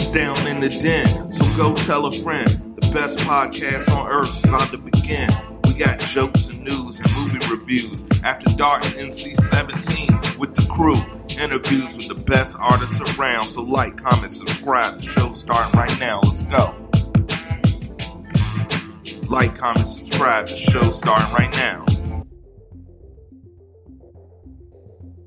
It's down in the den, so go tell a friend. The best podcast on earth is about to begin. We got jokes and news and movie reviews. After Dark and NC 17 with the crew. Interviews with the best artists around. So like, comment, subscribe. The show's starting right now. Let's go. Like, comment, subscribe. The show's starting right now.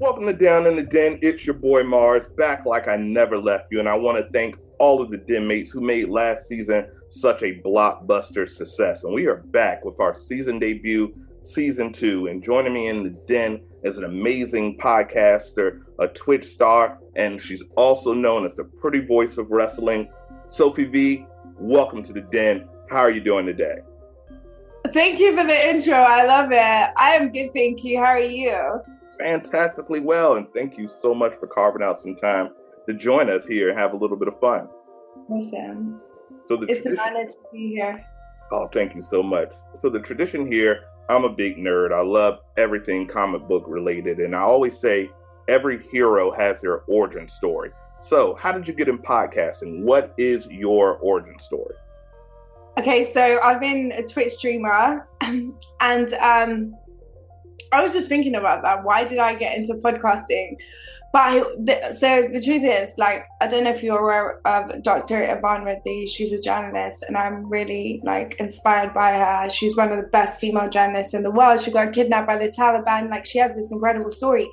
Welcome to Down in the Den. It's your boy Mars, back like I never left you. And I want to thank all of the den mates who made last season such a blockbuster success. And we are back with our season debut, season two. And joining me in the den is an amazing podcaster, a Twitch star, and she's also known as the pretty voice of wrestling. Sophie V, welcome to the den. How are you doing today? Thank you for the intro. I love it. I am good, thank you. How are you? Fantastically well. And thank you so much for carving out some time to join us here and have a little bit of fun. Listen, so the it's an honor to be here. Oh, thank you so much. So the tradition here, I'm a big nerd. I love everything comic book related, and I always say every hero has their origin story. So, how did you get in podcasting? What is your origin story? Okay, so I've been a Twitch streamer, and um, I was just thinking about that. Why did I get into podcasting? But I, the, so the truth is, like, I don't know if you're aware of Dr. Yvonne Ridley. She's a journalist, and I'm really like inspired by her. She's one of the best female journalists in the world. She got kidnapped by the Taliban. Like, she has this incredible story.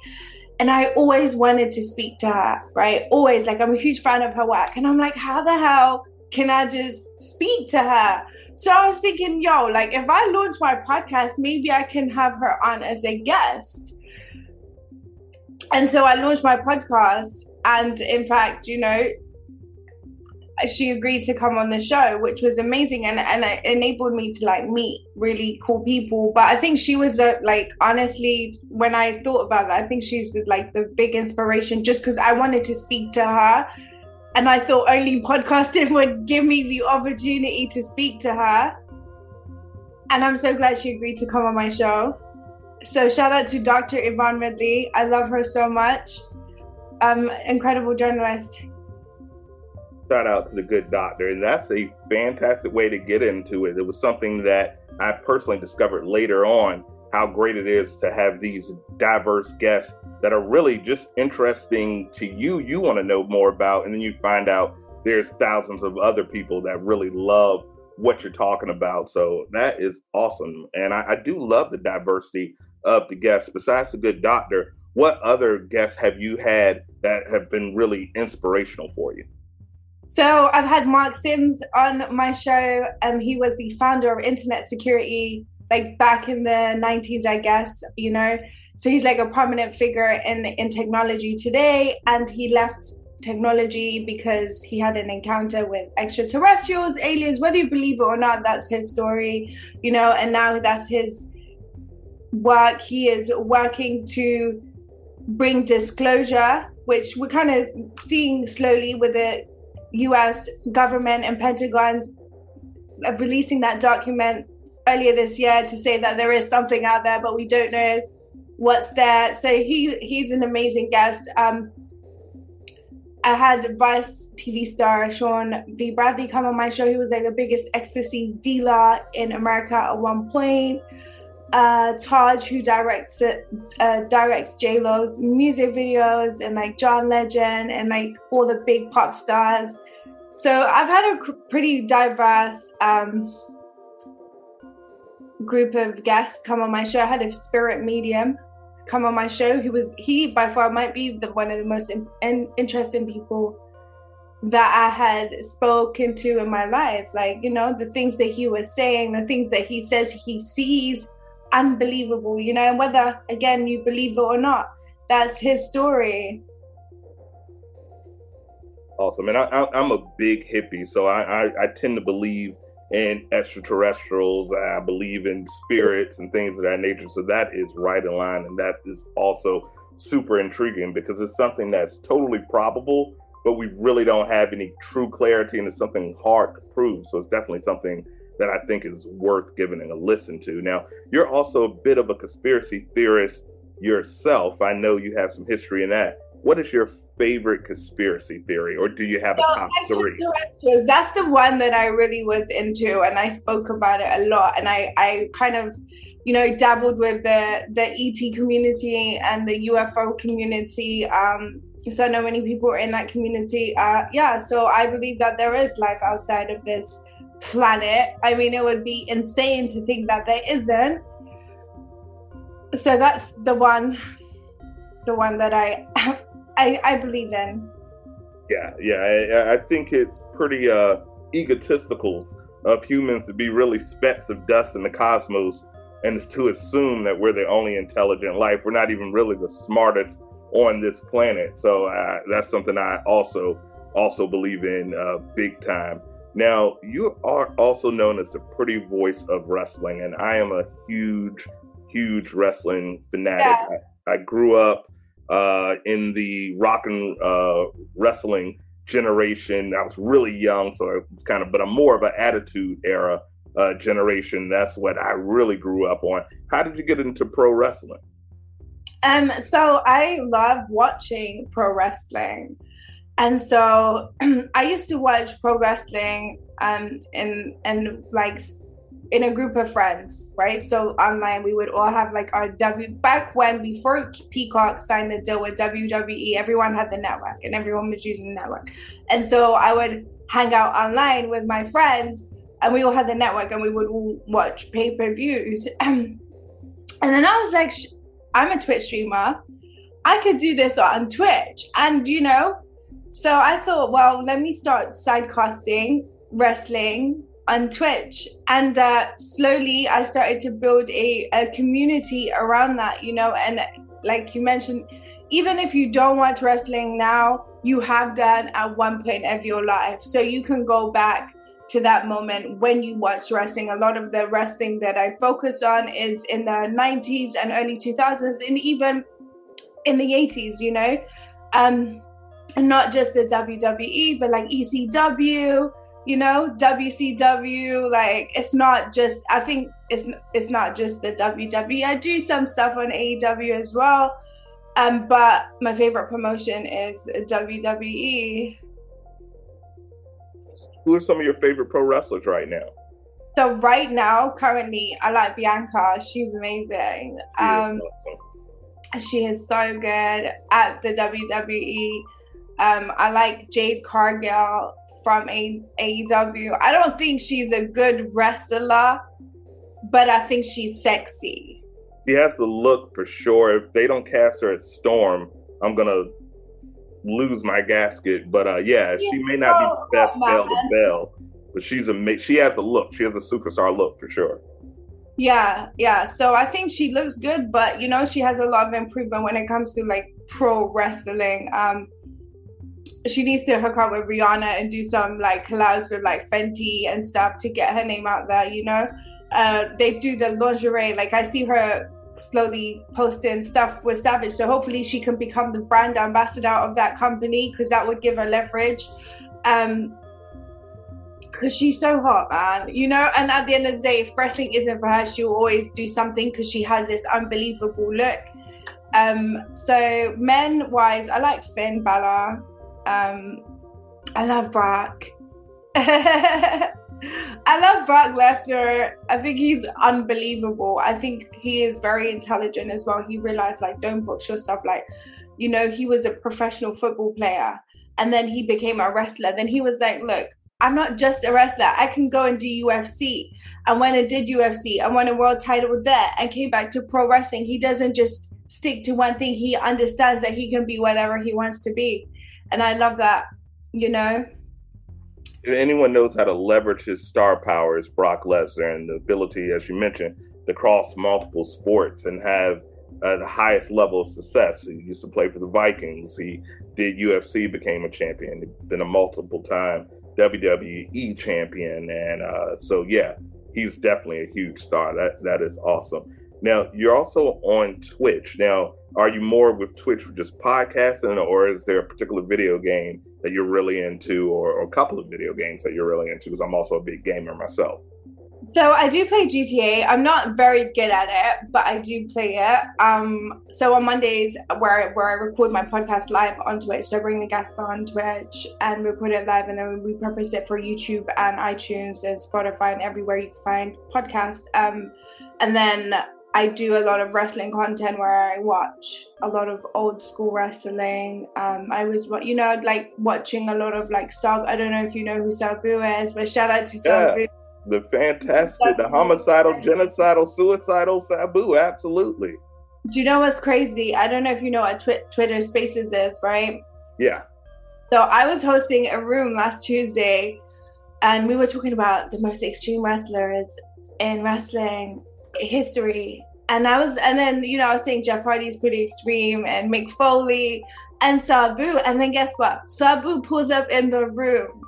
And I always wanted to speak to her, right? Always, like, I'm a huge fan of her work. And I'm like, how the hell can I just speak to her? So I was thinking, yo, like if I launch my podcast, maybe I can have her on as a guest. And so I launched my podcast. And in fact, you know, she agreed to come on the show, which was amazing and, and it enabled me to like meet really cool people. But I think she was a, like, honestly, when I thought about that, I think she's like the big inspiration just because I wanted to speak to her and I thought only podcasting would give me the opportunity to speak to her. And I'm so glad she agreed to come on my show. So shout out to Dr. Yvonne Ridley. I love her so much. Um, incredible journalist. Shout out to the good doctor. And that's a fantastic way to get into it. It was something that I personally discovered later on how great it is to have these diverse guests that are really just interesting to you. You want to know more about, and then you find out there's thousands of other people that really love what you're talking about. So that is awesome. And I, I do love the diversity of the guests. Besides the good doctor, what other guests have you had that have been really inspirational for you? So I've had Mark Sims on my show. Um, he was the founder of Internet Security like back in the 90s, I guess, you know. So he's like a prominent figure in in technology today, and he left technology because he had an encounter with extraterrestrials, aliens, whether you believe it or not, that's his story, you know, and now that's his work. He is working to bring disclosure, which we're kind of seeing slowly with the US government and Pentagon releasing that document earlier this year to say that there is something out there, but we don't know what's there. So he he's an amazing guest. Um, I had Vice TV star Sean V. Bradley come on my show. He was like the biggest ecstasy dealer in America at one point. Uh, Taj, who directs uh, directs J Lo's music videos, and like John Legend, and like all the big pop stars. So I've had a pretty diverse um, group of guests come on my show. I had a spirit medium come on my show who was he by far might be the one of the most in, in, interesting people that I had spoken to in my life. Like, you know, the things that he was saying, the things that he says he sees, unbelievable, you know, and whether again you believe it or not, that's his story. Awesome. And I, am a big hippie, so I, I, I tend to believe and extraterrestrials. I believe in spirits and things of that nature. So that is right in line. And that is also super intriguing because it's something that's totally probable, but we really don't have any true clarity and it's something hard to prove. So it's definitely something that I think is worth giving a listen to. Now, you're also a bit of a conspiracy theorist yourself. I know you have some history in that. What is your favorite conspiracy theory, or do you have a top three? That's the one that I really was into, and I spoke about it a lot. And I, I kind of, you know, dabbled with the the ET community and the UFO community. Um, so I know many people are in that community. Uh, yeah, so I believe that there is life outside of this planet. I mean, it would be insane to think that there isn't. So that's the one, the one that I, I, I believe in. Yeah, yeah, I, I think it's pretty uh, egotistical of humans to be really specks of dust in the cosmos and to assume that we're the only intelligent life. We're not even really the smartest on this planet. So uh, that's something I also also believe in uh, big time. Now, you are also known as the pretty voice of wrestling, and I am a huge, huge wrestling fanatic. Yeah. I, I, grew up uh, in the rock and uh, wrestling generation. I was really young, so I was kind of, but I'm more of an attitude era uh, generation. That's what I really grew up on. How did you get into pro wrestling? Um, so I love watching pro wrestling. And so I used to watch pro wrestling um in and like in a group of friends, right? So online we would all have like our W back when before Peacock signed the deal with WWE, everyone had the network and everyone was using the network. And so I would hang out online with my friends and we all had the network and we would all watch pay-per-views. and then I was like I'm a Twitch streamer. I could do this on Twitch. And, you know, so I thought, well, let me start sidecasting wrestling on Twitch. And uh, slowly I started to build a, a community around that, you know, and like you mentioned, even if you don't watch wrestling now, you have done at one point of your life. So you can go back to that moment when you watch wrestling. A lot of the wrestling that I focus on is in the 90s and early 2000s, and even in the 80s, you know, um, and not just the WWE, but like ECW, you know, WCW. Like it's not just. I think it's it's not just the WWE. I do some stuff on AEW as well. Um, but my favorite promotion is WWE who are some of your favorite pro wrestlers right now? So right now, currently, I like Bianca. She's amazing. Um, awesome. She is so good at the WWE. Um, I like Jade Cargill from AEW. I don't think she's a good wrestler, but I think she's sexy. She has the look for sure. If they don't cast her at Storm, I'm gonna lose my gasket. But uh, yeah, she may not be the best bell to bell, but she's a she has the look. She has a superstar look for sure. Yeah, yeah. So I think she looks good, but you know, she has a lot of improvement when it comes to like pro wrestling. Um, she needs to hook up with Rihanna and do some like collabs with like Fenty and stuff to get her name out there. You know, uh, they do the lingerie. Like I see her slowly posting stuff with Savage. So hopefully she can become the brand ambassador of that company because that would give her leverage. Um, because she's so hot, man. You know, and at the end of the day, if wrestling isn't for her, she'll always do something because she has this unbelievable look. Um, so men wise, I like Finn Balor. Um, I love Brock. I love Brock Lesnar. I think he's unbelievable. I think he is very intelligent as well. He realized like don't box yourself like, you know, he was a professional football player and then he became a wrestler. Then he was like, look, I'm not just a wrestler. I can go and do UFC. And when I did UFC, I won a world title there and came back to pro wrestling. He doesn't just stick to one thing. He understands that he can be whatever he wants to be. And I love that, you know if anyone knows how to leverage his star power is Brock Lesnar and the ability, as you mentioned, to cross multiple sports and have uh, the highest level of success. He used to play for the Vikings. He did UFC, became a champion, been a multiple time WWE champion, and uh, so yeah, he's definitely a huge star. That that is awesome. Now you're also on Twitch. Now, are you more with Twitch for just podcasting, or is there a particular video game that you're really into, or, or a couple of video games that you're really into? Because I'm also a big gamer myself. So I do play GTA. I'm not very good at it, but I do play it. Um, so on Mondays, where where I record my podcast live on Twitch, so I bring the guests on Twitch and record it live, and then we repurpose it for YouTube and iTunes and Spotify and everywhere you can find podcasts. Um, and then I do a lot of wrestling content where I watch a lot of old school wrestling. Um, I was, you know, like watching a lot of like Sub. I don't know if you know who Sabu is, but shout out to Sabu. Yeah the fantastic, the homicidal, genocidal, suicidal Sabu. Absolutely. Do you know what's crazy? I don't know if you know what twi- Twitter Spaces is, right? Yeah. So I was hosting a room last Tuesday, and we were talking about the most extreme wrestlers in wrestling history. And I was, and then you know, I was saying Jeff Hardy's pretty extreme, and Mick Foley, and Sabu. And then guess what? Sabu pulls up in the room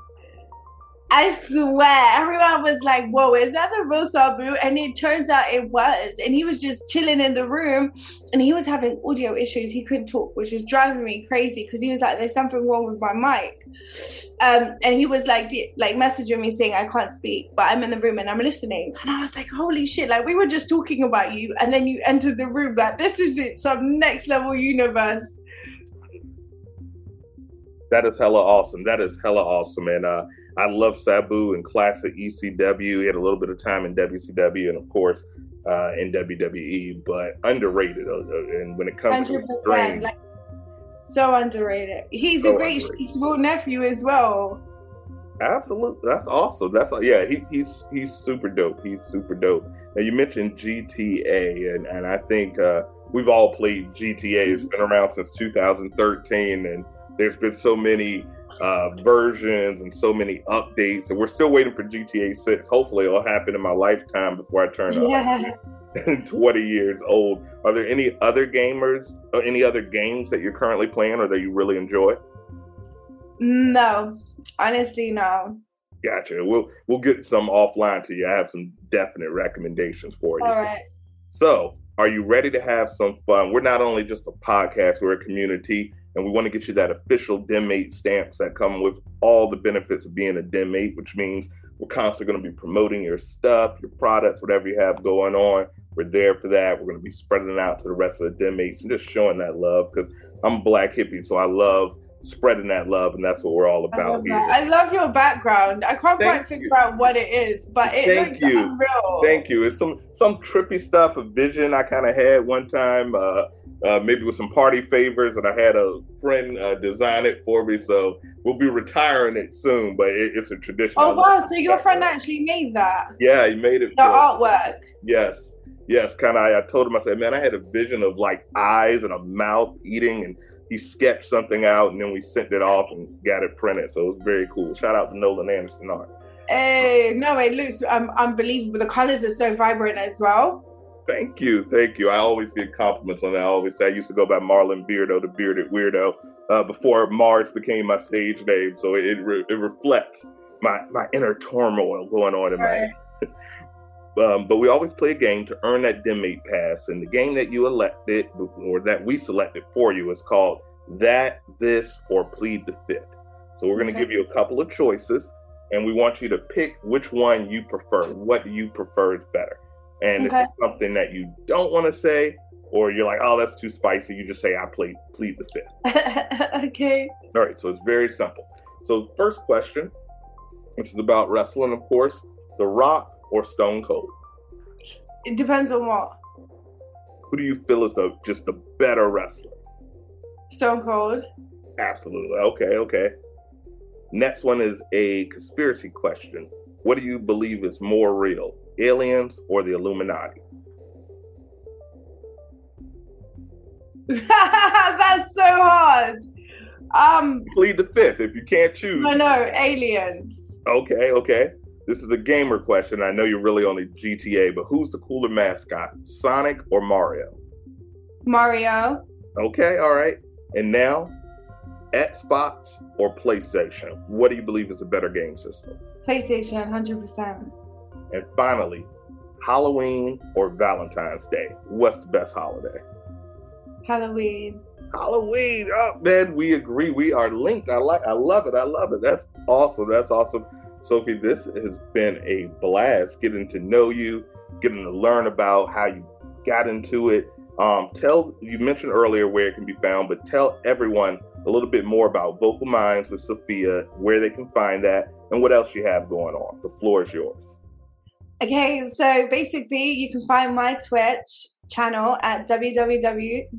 I swear, everyone was like, "Whoa, is that the real Sabu?" And it turns out it was. And he was just chilling in the room, and he was having audio issues. He couldn't talk, which was driving me crazy because he was like, "There's something wrong with my mic," um, and he was like, like messaging me saying, "I can't speak, but I'm in the room and I'm listening." And I was like, "Holy shit!" Like we were just talking about you, and then you entered the room. Like this is it, some next level universe. That is hella awesome. That is hella awesome, and uh I love Sabu and classic ECW. He had a little bit of time in WCW and, of course, uh, in WWE, but underrated. Uh, uh and when it comes 100%, to Strange, like, so underrated. He's so a great little nephew as well. Absolutely, that's awesome. That's yeah. He, he's he's super dope. He's super dope. Now you mentioned GTA, and and I think uh, we've all played GTA. It's been around since 2013, and there's been so many uh, versions and so many updates. And we're still waiting for GTA 6. Hopefully, it'll happen in my lifetime before I turn yeah. 20 years old. Are there any other gamers, or any other games that you're currently playing or that you really enjoy? No, honestly, no. Gotcha. We'll we'll get some offline to you. I have some definite recommendations for you. All right. So, are you ready to have some fun? We're not only just a podcast, we're a community and we want to get you that official DenMate stamps that come with all the benefits of being a DenMate, which means we're constantly going to be promoting your stuff, your products, whatever you have going on. We're there for that. We're going to be spreading it out to the rest of the DenMates and just showing that love because I'm a black hippie, so I love spreading that love, and that's what we're all about I here. I love your background. I can't Thank quite you. figure out what it is, but it Thank looks you. unreal. Thank you. It's some some trippy stuff, a vision I kind of had one time. Uh, uh, maybe with some party favors, and I had a friend uh, design it for me. So we'll be retiring it soon, but it, it's a tradition. Oh wow! So your friend actually made that? Yeah, he made it. The artwork. Yes, yes. Kind of. I, I told him. I said, man, I had a vision of like eyes and a mouth eating, and he sketched something out, and then we sent it off and got it printed. So it was very cool. Shout out to Nolan Anderson art. Hey, no, it looks um, unbelievable. The colors are so vibrant as well. Thank you, thank you. I always get compliments on that. I always say I used to go by Marlon Beardo, the bearded weirdo, uh, before Mars became my stage name. So it re- it reflects my my inner turmoil going on in right. my. um, but we always play a game to earn that DenMate pass, and the game that you elected or that we selected for you is called That, This, or Plead the Fifth. So we're going to okay. give you a couple of choices, and we want you to pick which one you prefer. What do you prefer is better? And okay. if it's something that you don't want to say, or you're like, oh, that's too spicy, you just say, I plead, plead the fifth. okay. All right, so it's very simple. So, first question this is about wrestling, of course. The Rock or Stone Cold? It depends on what. Who do you feel is the just the better wrestler? Stone Cold. Absolutely. Okay, okay. Next one is a conspiracy question. What do you believe is more real, aliens or the Illuminati? That's so hard. Um, plead the fifth if you can't choose. No, no, aliens. Okay, okay. This is a gamer question. I know you're really only GTA, but who's the cooler mascot, Sonic or Mario? Mario. Okay, all right. And now, Xbox or PlayStation? What do you believe is a better game system? PlayStation, 100%. And finally, Halloween or Valentine's Day? What's the best holiday? Halloween. Halloween. Oh man, we agree. We are linked. I like I love it. I love it. That's awesome. That's awesome. Sophie, this has been a blast getting to know you, getting to learn about how you got into it. Um, tell you mentioned earlier where it can be found, but tell everyone a little bit more about Vocal Minds with Sophia, where they can find that, and what else you have going on. The floor is yours. Okay, so basically, you can find my Twitch channel at www.twitch.tv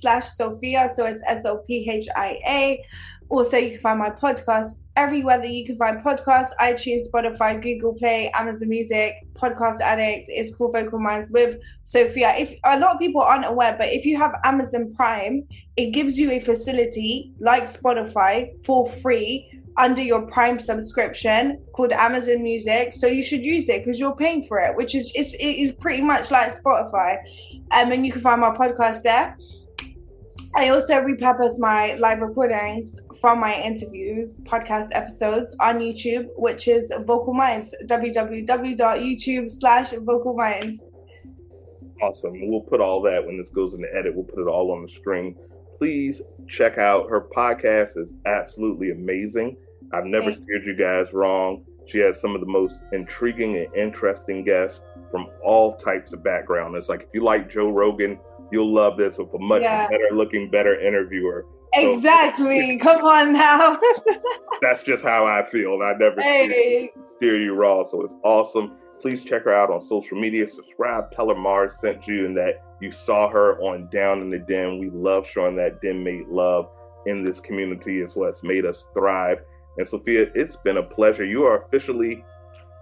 slash Sophia. So it's S O P H I A. Also, you can find my podcast everywhere that you can find podcasts iTunes, Spotify, Google Play, Amazon Music, Podcast Addict. It's called Vocal Minds with Sophia. If a lot of people aren't aware, but if you have Amazon Prime, it gives you a facility like Spotify for free under your Prime subscription called Amazon Music. So you should use it because you're paying for it, which is it's, it is pretty much like Spotify. Um, and you can find my podcast there. I also repurpose my live recordings from my interviews, podcast episodes on YouTube, which is Vocal Minds, www.youtube slash Vocal Minds. Awesome. We'll put all that when this goes in the edit, we'll put it all on the screen. Please check out her podcast is absolutely amazing. I've never steered you guys wrong. She has some of the most intriguing and interesting guests from all types of background. It's like if you like Joe Rogan, you'll love this with a much yeah. better looking, better interviewer. Exactly. So, Come on now. that's just how I feel. I never hey. steer, steer you wrong. So it's awesome. Please check her out on social media. Subscribe. Tell her Mars sent you and that you saw her on Down in the Den. We love showing that den mate love in this community. It's what's made us thrive. And Sophia, it's been a pleasure. You are officially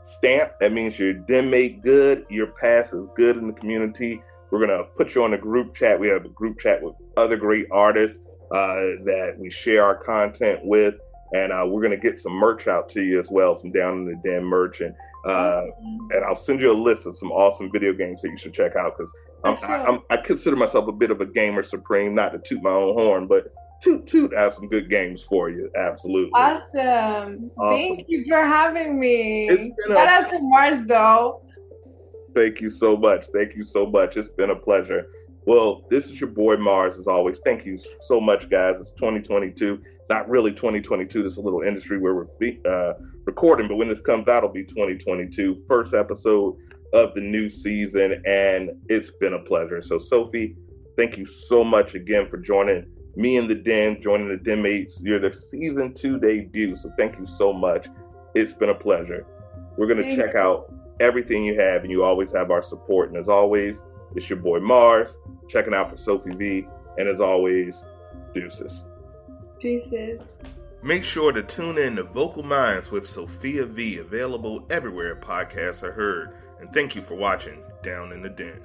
stamped. That means your den mate good. Your pass is good in the community. We're gonna put you on a group chat. We have a group chat with other great artists uh, that we share our content with, and uh, we're gonna get some merch out to you as well, some down in the den merch, and uh, and I'll send you a list of some awesome video games that you should check out because I, I consider myself a bit of a gamer supreme, not to toot my own horn, but toot toot have some good games for you. Absolutely. Awesome. awesome. Thank you for having me. Shout out to Mars though. Thank you so much. Thank you so much. It's been a pleasure. Well, this is your boy Mars as always. Thank you so much, guys. It's 2022. It's not really 2022. This is a little industry where we're uh, recording, but when this comes out, it'll be 2022. First episode of the new season, and it's been a pleasure. So, Sophie, thank you so much again for joining me and the den, joining the den mates. You're the season two debut, so thank you so much. It's been a pleasure. We're gonna check out everything you have, and you always have our support. And as always, it's your boy Mars checking out for Sophie V. And as always, deuces. Deuces. Make sure to tune in to Vocal Minds with Sophia V, available everywhere podcasts are heard. And thank you for watching Down in the Den.